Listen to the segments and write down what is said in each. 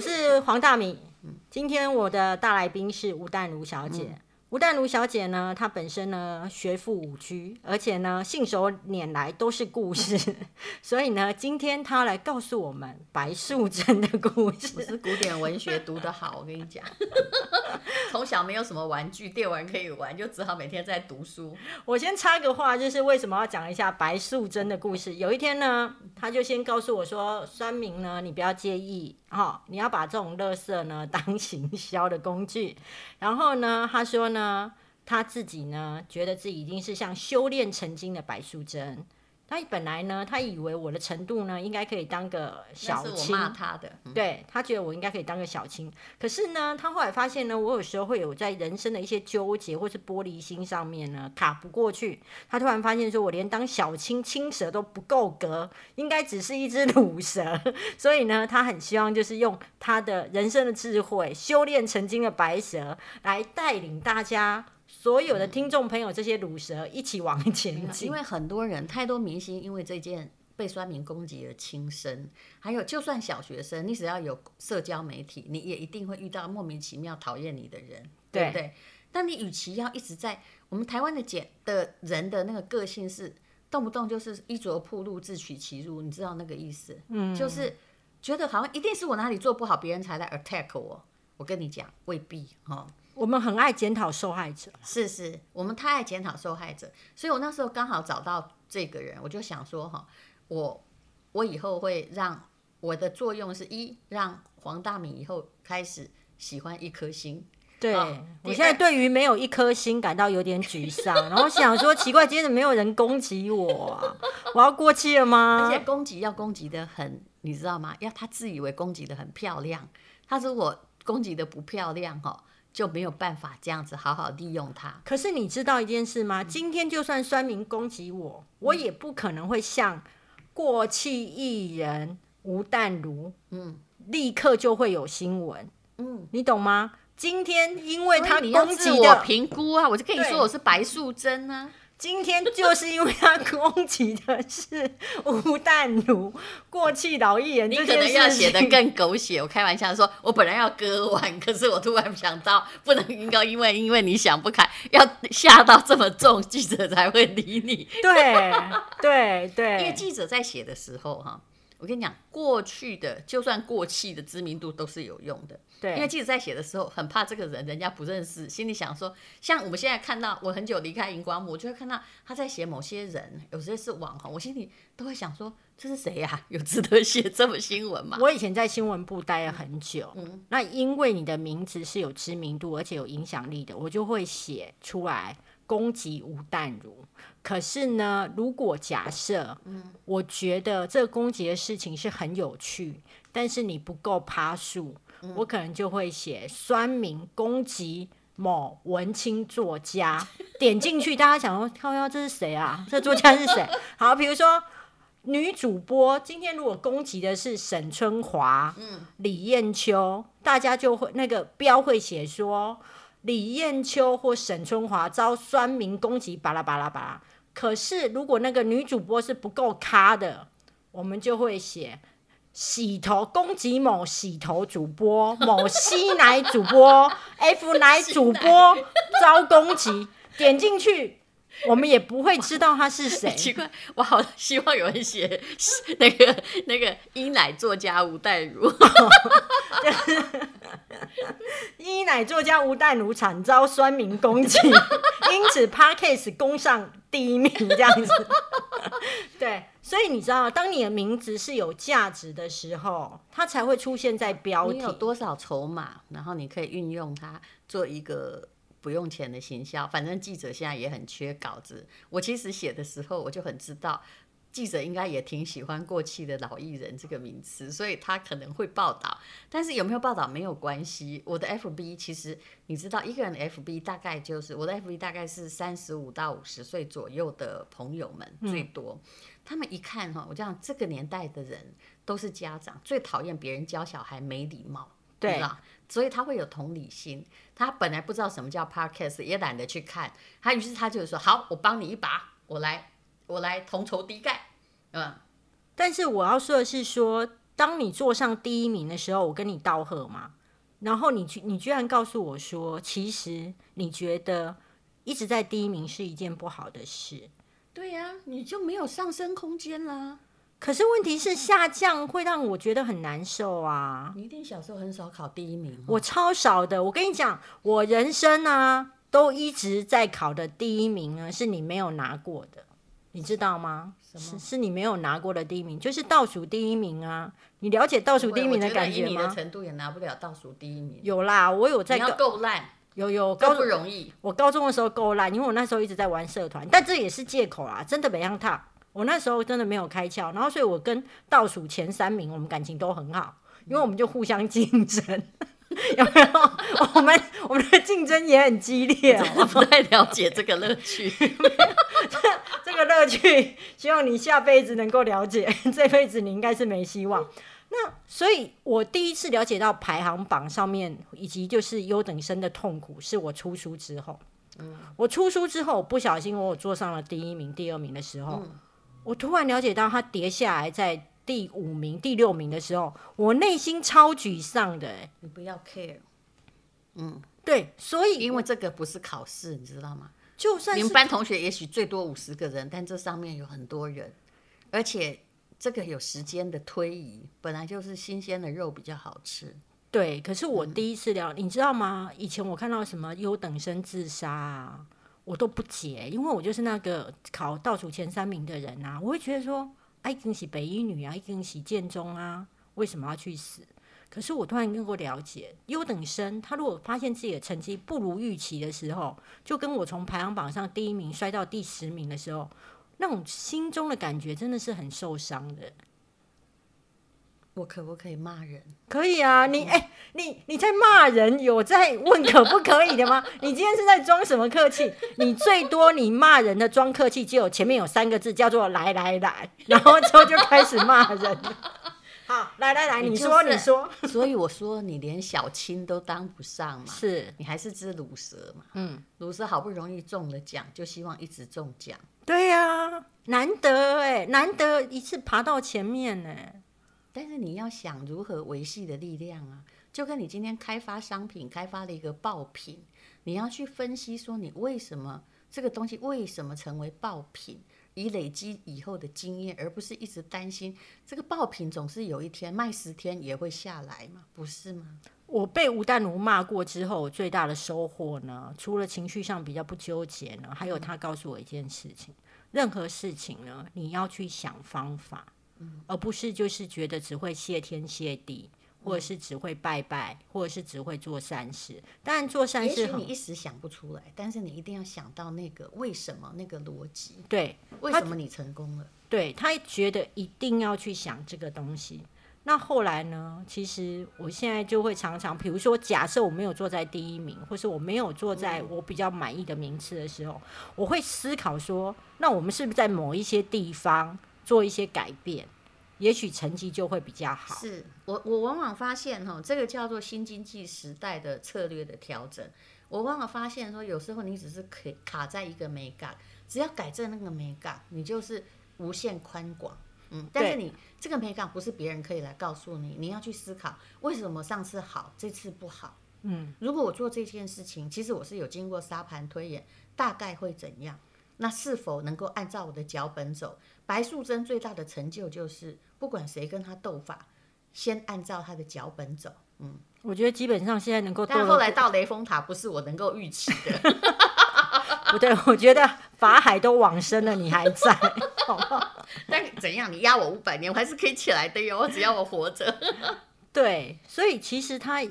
我是黄大米。今天我的大来宾是吴淡如小姐。吴淡如小姐呢，她本身呢学富五车，而且呢信手拈来都是故事，所以呢今天她来告诉我们白素贞的故事。我是古典文学读得好，我跟你讲，从小没有什么玩具电玩可以玩，就只好每天在读书。我先插个话，就是为什么要讲一下白素贞的故事？有一天呢，她就先告诉我说：“酸明呢，你不要介意。”哈，你要把这种垃圾呢 当行销的工具，然后呢，他说呢，他自己呢觉得自己已经是像修炼成精的白素贞。他本来呢，他以为我的程度呢，应该可以当个小青。骂他的，对他觉得我应该可以当个小青。可是呢，他后来发现呢，我有时候会有在人生的一些纠结或是玻璃心上面呢卡不过去。他突然发现说，我连当小青青蛇都不够格，应该只是一只乳蛇。所以呢，他很希望就是用他的人生的智慧，修炼成精的白蛇来带领大家。所有的听众朋友，这些乳蛇一起往前进。因为很多人，太多明星因为这件被酸民攻击而轻生。还有，就算小学生，你只要有社交媒体，你也一定会遇到莫名其妙讨厌你的人，对不对？但你与其要一直在我们台湾的简的人的那个个性是动不动就是衣着铺路自取其辱，你知道那个意思？嗯，就是觉得好像一定是我哪里做不好，别人才来 attack 我。我跟你讲，未必哈。我们很爱检讨受害者，是是，我们太爱检讨受害者，所以我那时候刚好找到这个人，我就想说哈，我我以后会让我的作用是一让黄大米以后开始喜欢一颗心。对我现在对于没有一颗心感到有点沮丧，然后想说奇怪，今天怎么没有人攻击我啊？我要过气了吗？而且攻击要攻击的很，你知道吗？要他自以为攻击的很漂亮，他如果攻击的不漂亮哈。就没有办法这样子好好利用它。可是你知道一件事吗？今天就算酸民攻击我，我也不可能会像过气艺人吴淡如，嗯，立刻就会有新闻，嗯，你懂吗？今天因为他攻击的评估啊，我就跟你说我是白素贞啊。今天就是因为他攻击的是吴淡如过气老艺人，你可能要写的更狗血。我开玩笑说，我本来要割腕，可是我突然想到，不能应该因为因为你想不开，要吓到这么重，记者才会理你。对对对，因为记者在写的时候，哈。我跟你讲，过去的就算过气的知名度都是有用的。对，因为记者在写的时候很怕这个人人家不认识，心里想说，像我们现在看到我很久离开荧光幕，我就会看到他在写某些人，有些是网红，我心里都会想说，这是谁呀？有值得写这么新闻吗？我以前在新闻部待了很久，嗯，那因为你的名字是有知名度而且有影响力的，我就会写出来。攻击吴淡如，可是呢，如果假设，嗯，我觉得这个攻击的事情是很有趣，但是你不够趴数，我可能就会写酸民攻击某文青作家，点进去，大家想说，跳跳这是谁啊？这作家是谁？好，比如说女主播今天如果攻击的是沈春华，嗯，李艳秋，大家就会那个标会写说。李艳秋或沈春华遭酸民攻击，巴拉巴拉巴拉。可是如果那个女主播是不够咖的，我们就会写洗头攻击某洗头主播、某吸奶主播、F 奶主播 遭攻击，点进去。我们也不会知道他是谁。奇怪，我好希望有人写那个那个医奶作家吴淡如，医奶作家吴淡如惨遭酸民攻击，因此 Parkes 攻上第一名这样子。对，所以你知道，当你的名字是有价值的时候，它才会出现在标题。有多少筹码，然后你可以运用它做一个。不用钱的行销，反正记者现在也很缺稿子。我其实写的时候，我就很知道记者应该也挺喜欢过气的老艺人这个名词，所以他可能会报道。但是有没有报道没有关系。我的 FB 其实你知道，一个人的 FB 大概就是我的 FB 大概是三十五到五十岁左右的朋友们最多。他们一看哈，我讲这个年代的人都是家长，最讨厌别人教小孩没礼貌。对，所以他会有同理心。他本来不知道什么叫 podcast，也懒得去看。他于是他就说：“好，我帮你一把，我来，我来同仇敌忾。”嗯。但是我要说的是，说当你坐上第一名的时候，我跟你道贺嘛，然后你居你居然告诉我说，其实你觉得一直在第一名是一件不好的事。对呀、你就没有上升空间啦。可是问题是下降会让我觉得很难受啊！你一定小时候很少考第一名哦，我超少的，我跟你讲，我人生啊都一直在考的第一名呢，是你没有拿过的，你知道吗？是是你没有拿过的第一名，就是倒数第一名啊！你了解倒数第一名的感觉吗？程度也拿不了倒数第一名。有啦，我有在你要够烂，有有高不容易。我高中的时候够烂，因为我那时候一直在玩社团，但这也是借口啦，真的没让他。我那时候真的没有开窍，然后所以我跟倒数前三名我们感情都很好，因为我们就互相竞争，有没有？我们我们的竞争也很激烈 哦。我不太了解这个乐趣。这个乐趣，希望你下辈子能够了解，这辈子你应该是没希望。那所以，我第一次了解到排行榜上面以及就是优等生的痛苦，是我出书之后。我出书之后，不小心我有坐上了第一名、第二名的时候，我突然了解到他跌下来在第五名、第六名的时候，我内心超沮丧的、欸。你不要 care，嗯对，所以因为这个不是考试，你知道吗？就算你们班同学也许最多五十个人，但这上面有很多人，而且这个有时间的推移，本来就是新鲜的肉比较好吃。对，可是我嗯第一次聊，你知道吗？以前我看到什么优等生自杀啊，我都不解，因为我就是那个考倒数前三名的人啊，我会觉得说，哎，一定是北一女啊，一定是建中啊，为什么要去死？可是我突然能够了解，优等生他如果发现自己的成绩不如预期的时候，就跟我从排行榜上第一名摔到第十名的时候，那种心中的感觉真的是很受伤的。我可不可以骂人？可以啊，你哎、你你在骂人，有在问可不可以的吗？你今天是在装什么客气？你最多你骂人的装客气，就有前面有三个字叫做“来来来”，然后之后就开始骂人了。好，来来来，你说就是你说，所以我说你连小青都当不上嘛，是你还是只乳蛇嘛。嗯，乳蛇好不容易中了奖，就希望一直中奖。对呀、难得哎，难得一次爬到前面哎。但是你要想如何维系的力量啊，就跟你今天开发商品，开发了一个爆品，你要去分析说你为什么这个东西为什么成为爆品，以累积以后的经验，而不是一直担心这个爆品总是有一天卖十天也会下来嘛，不是吗？我被吴淡如骂过之后，最大的收获呢，除了情绪上比较不纠结呢，还有他告诉我一件事情：任何事情呢，你要去想方法，而不是就是觉得只会谢天谢地，或者是只会拜拜，或者是只会做善事。当然，做善事也许你一时想不出来，但是你一定要想到那个为什么那个逻辑，对为什么你成功了？对，他觉得一定要去想这个东西。那后来呢？其实我现在就会常常，比如说，假设我没有坐在第一名，或是我没有坐在我比较满意的名次的时候，我会思考说，那我们是不是在某一些地方做一些改变，也许成绩就会比较好。是我我往往发现哈，这个叫做新经济时代的策略的调整。我往往发现说，有时候你只是可以卡在一个美感，只要改正那个美感，你就是无限宽广。嗯，但是你这个美感不是别人可以来告诉你，你要去思考为什么上次好，这次不好。嗯，如果我做这件事情，其实我是有经过沙盘推演，大概会怎样？那是否能够按照我的脚本走？白素贞最大的成就就是，不管谁跟她斗法，先按照她的脚本走。嗯我觉得基本上现在能够但后来到雷峰塔，不是我能够预期的。不对，我觉得法海都往生了，你还在，好不好？但怎样，你压我五百年，我还是可以起来的哟，只要我活着。对，所以其实他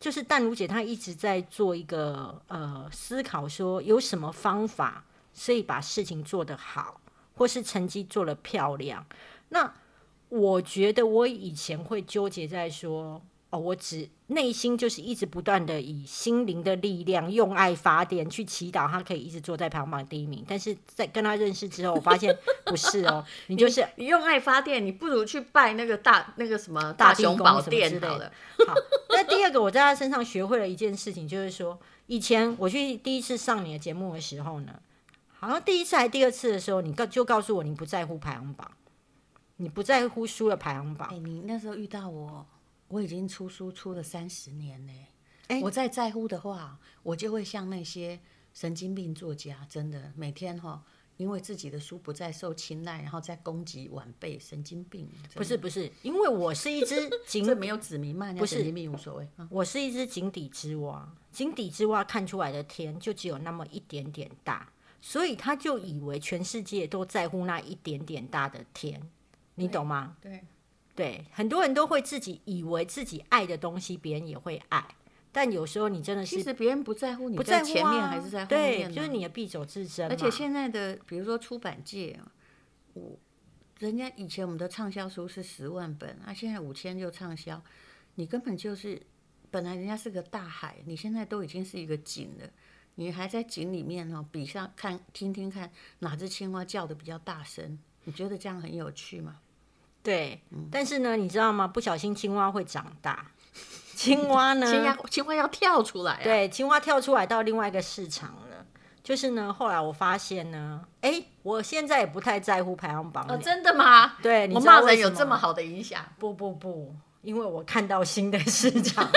就是淡如姐，她一直在做一个呃思考，说有什么方法可以把事情做得好，或是成绩做得漂亮。那我觉得我以前会纠结在说，哦，我只内心就是一直不断的以心灵的力量用爱发电去祈祷，他可以一直坐在排行榜第一名。但是在跟他认识之后，我发现不是哦，你就是你用爱发电，你不如去拜那个大那个什么大雄宝什么之类的殿好了。好，那第二个我在他身上学会了一件事情，就是说，以前我去第一次上你的节目的时候呢，好像第一次还第二次的时候，你告就告诉我你不在乎排行榜，你不在乎书的排行榜哎、。你那时候遇到我，我已经出书出了三十年嘞。哎我再在乎的话，我就会像那些神经病作家，真的每天哈，因为自己的书不再受青睐，然后再攻击晚辈，神经病。不是不是，因为我是一只井 这没有指名骂人家不是神经病无所谓。啊我是一只井底之蛙，井底之蛙看出来的天就只有那么一点点大，所以他就以为全世界都在乎那一点点大的天，你懂吗？对，对，很多人都会自己以为自己爱的东西，别人也会爱，但有时候你真的是其实别人不在乎你不在乎前面啊还是在后对，面呢，就是你的必走之争。而且现在的，比如说出版界啊，我人家以前我们的畅销书是十万本，啊，现在五千就畅销，你根本就是本来人家是个大海，你现在都已经是一个井了，你还在井里面哦，比上看听听看哪只青蛙叫的比较大声，你觉得这样很有趣吗？对，嗯但是呢，你知道吗？不小心青蛙会长大，青蛙呢？青蛙青蛙要跳出来、啊，对，青蛙跳出来到另外一个市场了。就是呢，后来我发现呢，哎，我现在也不太在乎排行榜了。哦，真的吗？对，你我知道骂人有这么好的影响？不不不，因为我看到新的市场，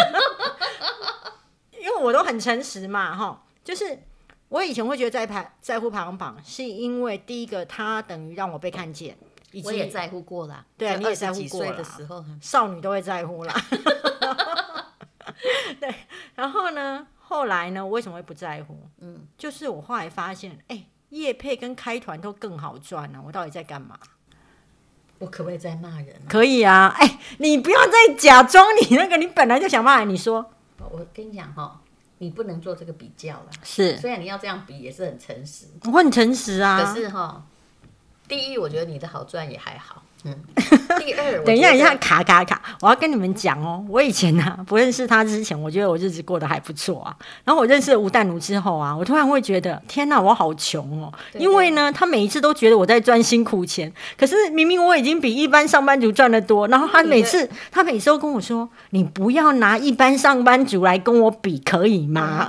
因为我都很诚实嘛，哈，就是我以前会觉得在排在乎排行榜，是因为第一个它等于让我被看见，以及我也在乎过啦，对啊你也在乎过啦的时候，少女都会在乎啦。对，然后呢，后来呢，我为什么会不在乎？嗯，就是我后来发现，哎、叶配跟开团都更好赚呢、我到底在干嘛？我可不可以再骂人啊？可以啊，哎、你不要再假装你那个，你本来就想骂人，你说我跟你讲哈，你不能做这个比较了。是，虽然你要这样比，也是很诚实。我很诚实啊。可是哈，第一，我觉得你的好赚也还好。嗯。第二，等一下，一下，卡卡卡！我要跟你们讲哦，我以前呢、不认识他之前，我觉得我日子过得还不错啊。然后我认识了吴淡如之后啊，我突然会觉得，天哪，我好穷哦！对因为呢，他每一次都觉得我在赚辛苦钱，可是明明我已经比一般上班族赚的多。然后他每次，他每次都跟我说：“你不要拿一般上班族来跟我比，可以吗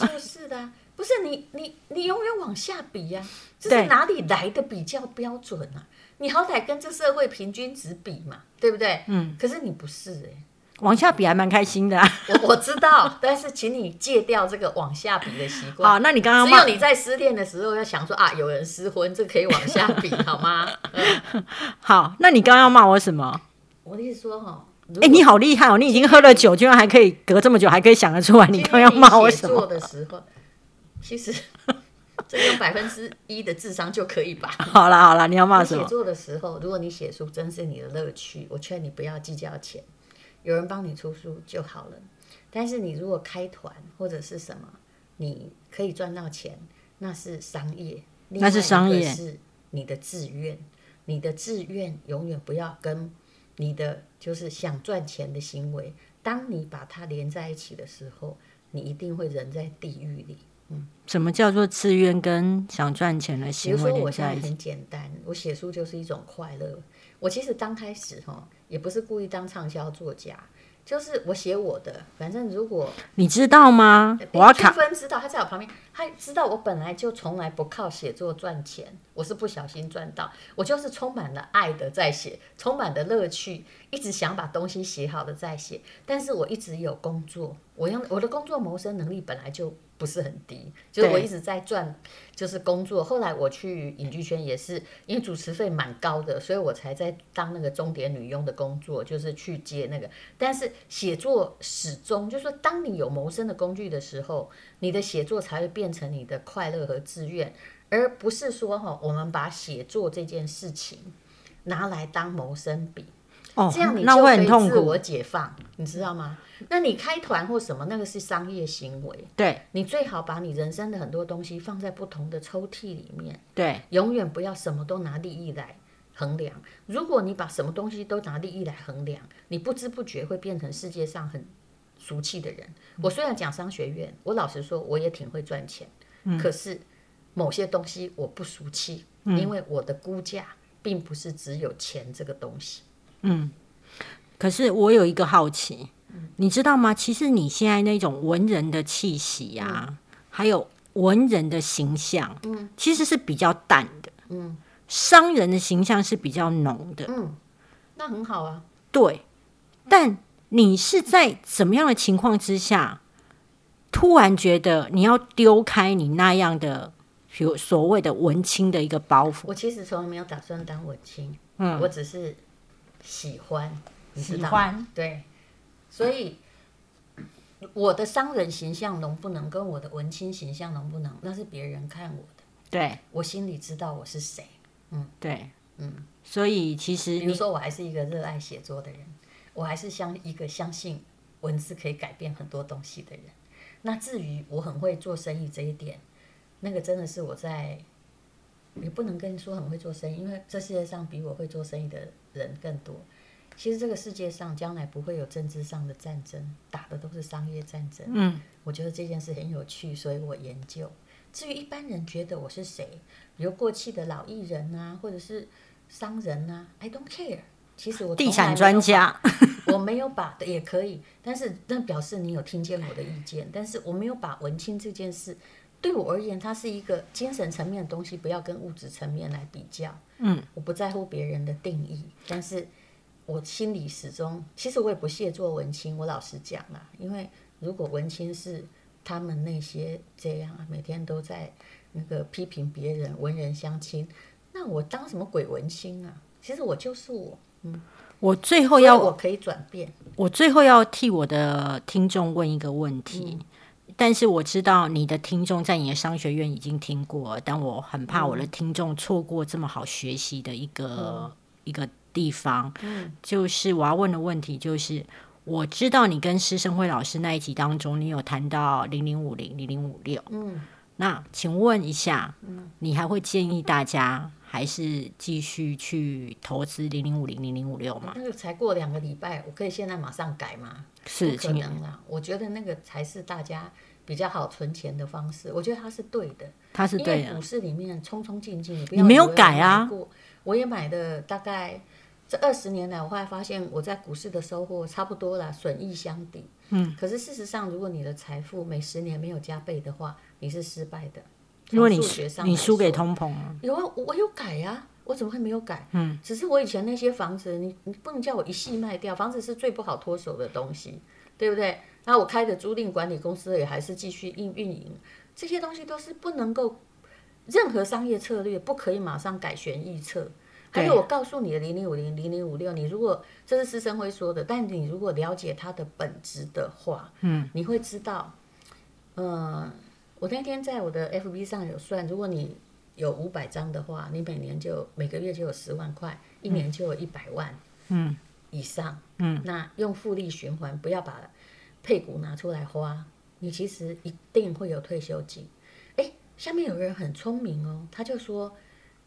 不是你你你永远往下比呀、这是哪里来的比较标准啊？你好歹跟这社会平均值比嘛，对不对？嗯。可是你不是哎、？”往下比还蛮开心的、啊。我我知道，但是请你戒掉这个往下比的习惯。好，那你刚刚骂只有你在失恋的时候要想说啊，有人失婚，这可以往下比 好吗？嗯好，那你刚刚要骂我什么？我的意思说哈，哎、你好厉害哦！你已经喝了酒，居然还可以隔这么久还可以想得出来，你刚刚要骂我什做么？的时候，其实 这用百分之一的智商就可以吧？好啦好啦，你要骂什么？写作的时候，如果你写书真是你的乐趣，我劝你不要计较钱，有人帮你出书就好了。但是你如果开团或者是什么，你可以赚到钱，那是商业，那是商业是你的志愿，你的志愿永远不要跟你的就是想赚钱的行为，当你把它连在一起的时候，你一定会人在地狱里。什么叫做自愿跟想赚钱的比行如说，我为连在一起？现在很简单，我写书就是一种快乐。我其实刚开始哈，也不是故意当畅销作家，就是我写我的。反正如果你知道吗？我要区卡，分知道他在我旁边，他知道我本来就从来不靠写作赚钱，我是不小心赚到，我就是充满了爱的在写，充满了乐趣，一直想把东西写好了再写。但是我一直有工作，我用我的工作谋生能力本来就不是很低，就是我一直在赚，就是工作。后来我去影剧圈也是，因为主持费蛮高的，所以我才在当那个钟点女佣的工作，就是去接那个。但是写作始终就是说，当你有谋生的工具的时候，你的写作才会变成你的快乐和志愿，而不是说哈，我们把写作这件事情拿来当谋生笔。哦这样你，就可以会。自我解放，你知道吗？那你开团或什么，那个是商业行为。对你最好把你人生的很多东西放在不同的抽屉里面，对，永远不要什么都拿利益来衡量。如果你把什么东西都拿利益来衡量，你不知不觉会变成世界上很俗气的人。我虽然讲商学院，我老实说我也挺会赚钱，可是某些东西我不俗气，因为我的估价并不是只有钱这个东西。可是我有一个好奇，你知道吗？其实你现在那种文人的气息啊，还有文人的形象，嗯，其实是比较淡的，嗯，商人的形象是比较浓的，嗯，那很好啊。对，但你是在怎么样的情况之下，突然觉得你要丢开你那样的，比如所谓的文青的一个包袱？我其实从来没有打算当文青，嗯，我只是喜欢，喜欢，对，所以我的商人形象能不能跟我的文青形象能不能，那是别人看我的，对。我心里知道我是谁，嗯，对，嗯，所以其实，比如说我还是一个热爱写作的人。我还是相一个相信文字可以改变很多东西的人。那至于我很会做生意这一点，那个真的是我在也不能跟你说很会做生意，因为这世界上比我会做生意的人更多。其实这个世界上将来不会有政治上的战争，打的都是商业战争。嗯，我觉得这件事很有趣，所以我研究。至于一般人觉得我是谁，比如过气的老艺人啊，或者是商人啊，I don't care。其实我地产专家，我没有把的也可以，但是那表示你有听见我的意见。但是我没有把文青这件事，对我而言，它是一个精神层面的东西，不要跟物质层面来比较。嗯，我不在乎别人的定义，但是我心里始终，其实我也不屑做文青。我老实讲啊，因为如果文青是他们那些这样啊，每天都在那个批评别人、文人相亲，那我当什么鬼文青啊？其实我就是我。嗯，我最后要我可以转变。我最后要替我的听众问一个问题，但是我知道你的听众在你的商学院已经听过，但我很怕我的听众错过这么好学习的一个一个地方。嗯，就是我要问的问题就是，我知道你跟师生辉老师那一集当中，你有谈到零零五零零零五六。嗯，那请问一下，嗯，你还会建议大家？还是继续去投资零零五零零零五六嘛？那个才过两个礼拜，我可以现在马上改吗？是可能啦。我觉得那个才是大家比较好存钱的方式。我觉得它是对的，它是对的。股市里面冲冲进进，你没有改啊？我也买的，大概这二十年来，我后来发现我在股市的收获差不多了，损益相抵。嗯。可是事实上，如果你的财富每十年没有加倍的话，你是失败的。因为你你输给通膨了，有啊，我有改呀，我怎么会没有改？嗯，只是我以前那些房子，你你不能叫我一系卖掉，房子是最不好脱手的东西，对不对？那我开的租赁管理公司也还是继续运运营，这些东西都是不能够，任何商业策略不可以马上改弦易辙。还有我告诉你的零零五零零零五六，你如果这是师生会说的，但你如果了解它的本质的话，嗯，你会知道，嗯。我那天在我的 FB 上有算，如果你有五百张的话，你每年就每个月就有十万块，一年就有一百万，嗯，以上，嗯，那用复利循环，不要把配股拿出来花，你其实一定会有退休金。哎，下面有人很聪明哦，他就说，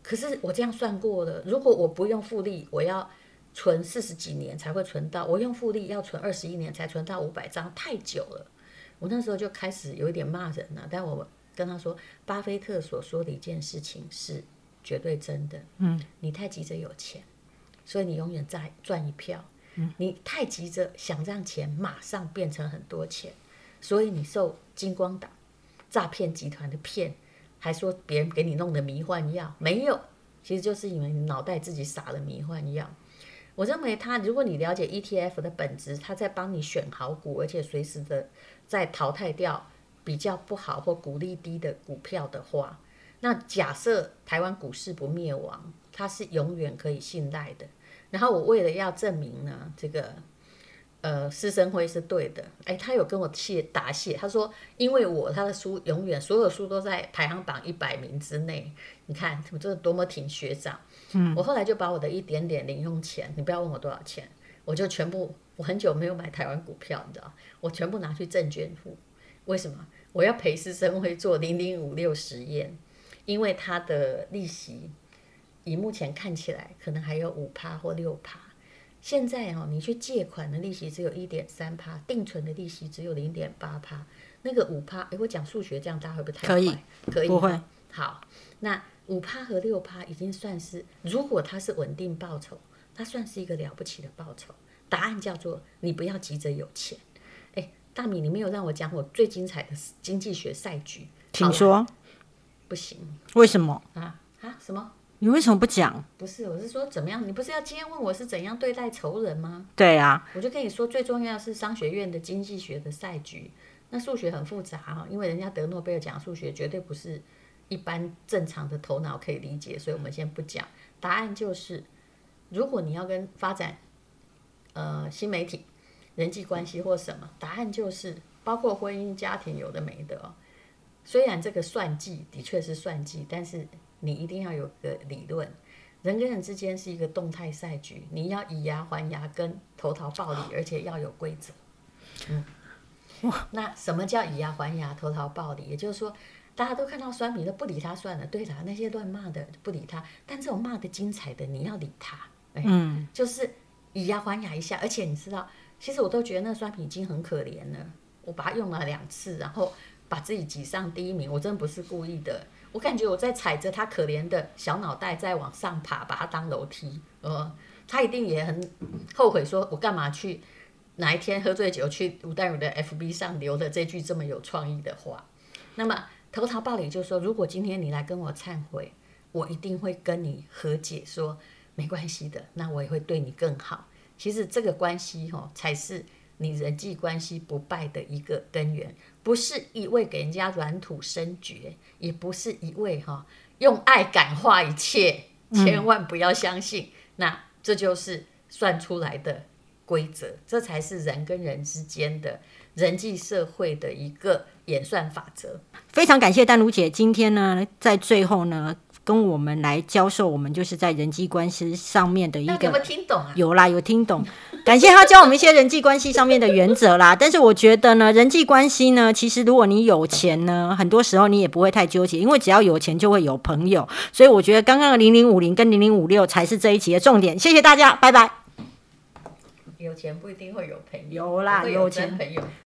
可是我这样算过了，如果我不用复利，我要存四十几年才会存到，我用复利要存二十一年才存到五百张，太久了。我那时候就开始有一点骂人了，但我跟他说，巴菲特所说的一件事情是绝对真的。嗯，你太急着有钱，所以你永远在赚一票。嗯，你太急着想让钱马上变成很多钱，所以你受金光党诈骗集团的骗，还说别人给你弄的迷幻药没有，其实就是因为你脑袋自己撒了迷幻药。我认为他，如果你了解 ETF 的本质，他在帮你选好股，而且随时的。在淘汰掉比较不好或股利低的股票的话，那假设台湾股市不灭亡，它是永远可以信赖的。然后我为了要证明呢，这个呃施生辉是对的，哎，他有跟我谢答谢，他说因为我他的书永远所有书都在排行榜一百名之内，你看我这多么挺学长。嗯，我后来就把我的一点点零用钱，你不要问我多少钱，我就全部。我很久没有买台湾股票，你知道，我全部拿去证券户。为什么？我要陪师生会做零零五六实验，因为它的利息，以目前看起来可能还有五趴或六趴。现在哦，你去借款的利息只有一点三趴，定存的利息只有零点八趴。那个五趴，哎，我讲数学这样大家会不会太快？可以，可以，不会。好，那五趴和六趴已经算是，如果它是稳定报酬，它算是一个了不起的报酬。答案叫做你不要急着有钱。哎，大米，你没有让我讲我最精彩的经济学赛局，请说。不行，为什么？啊啊？什么？你为什么不讲？不是，我是说怎么样？你不是要今天问我是怎样对待仇人吗？对啊，我就跟你说，最重要是商学院的经济学的赛局。那数学很复杂哈，因为人家得诺贝尔奖数学绝对不是一般正常的头脑可以理解，所以我们先不讲。答案就是，如果你要跟发展呃新媒体、人际关系或什么，答案就是包括婚姻家庭有的没的哦。虽然这个算计的确是算计，但是你一定要有个理论，人跟人之间是一个动态赛局，你要以牙还牙跟投桃报李，而且要有规则。嗯。那什么叫以牙还牙、投桃报李？也就是说，大家都看到酸民都不理他算了，对的，那些乱骂的不理他。但这种骂的精彩的，你要理他。嗯，就是以牙还牙一下。而且你知道，其实我都觉得那酸民已经很可怜了。我把它用了两次，然后把自己挤上第一名，我真的不是故意的。我感觉我在踩着他可怜的小脑袋在往上爬，把他当楼梯。呃，他一定也很后悔，说我干嘛去。哪一天喝醉酒去吴淡如的 FB 上留了这句这么有创意的话，那么投桃报李就说，如果今天你来跟我忏悔，我一定会跟你和解，说没关系的，那我也会对你更好。其实这个关系哈，才是你人际关系不败的一个根源，不是一味给人家软土生绝，也不是一味哈用爱感化一切，千万不要相信，那这就是算出来的。规则，这才是人跟人之间的人际社会的一个演算法则。非常感谢丹如姐今天呢，在最后呢，跟我们来教授我们就是在人际关系上面的一个。有没有听懂啊？有啦，有听懂。感谢他教我们一些人际关系上面的原则啦。但是我觉得呢，人际关系呢，其实如果你有钱呢，很多时候你也不会太纠结，因为只要有钱就会有朋友。所以我觉得刚刚的零零五零跟零零五六才是这一集的重点。谢谢大家，拜拜。有钱不一定会有朋友，有啦，有钱朋友。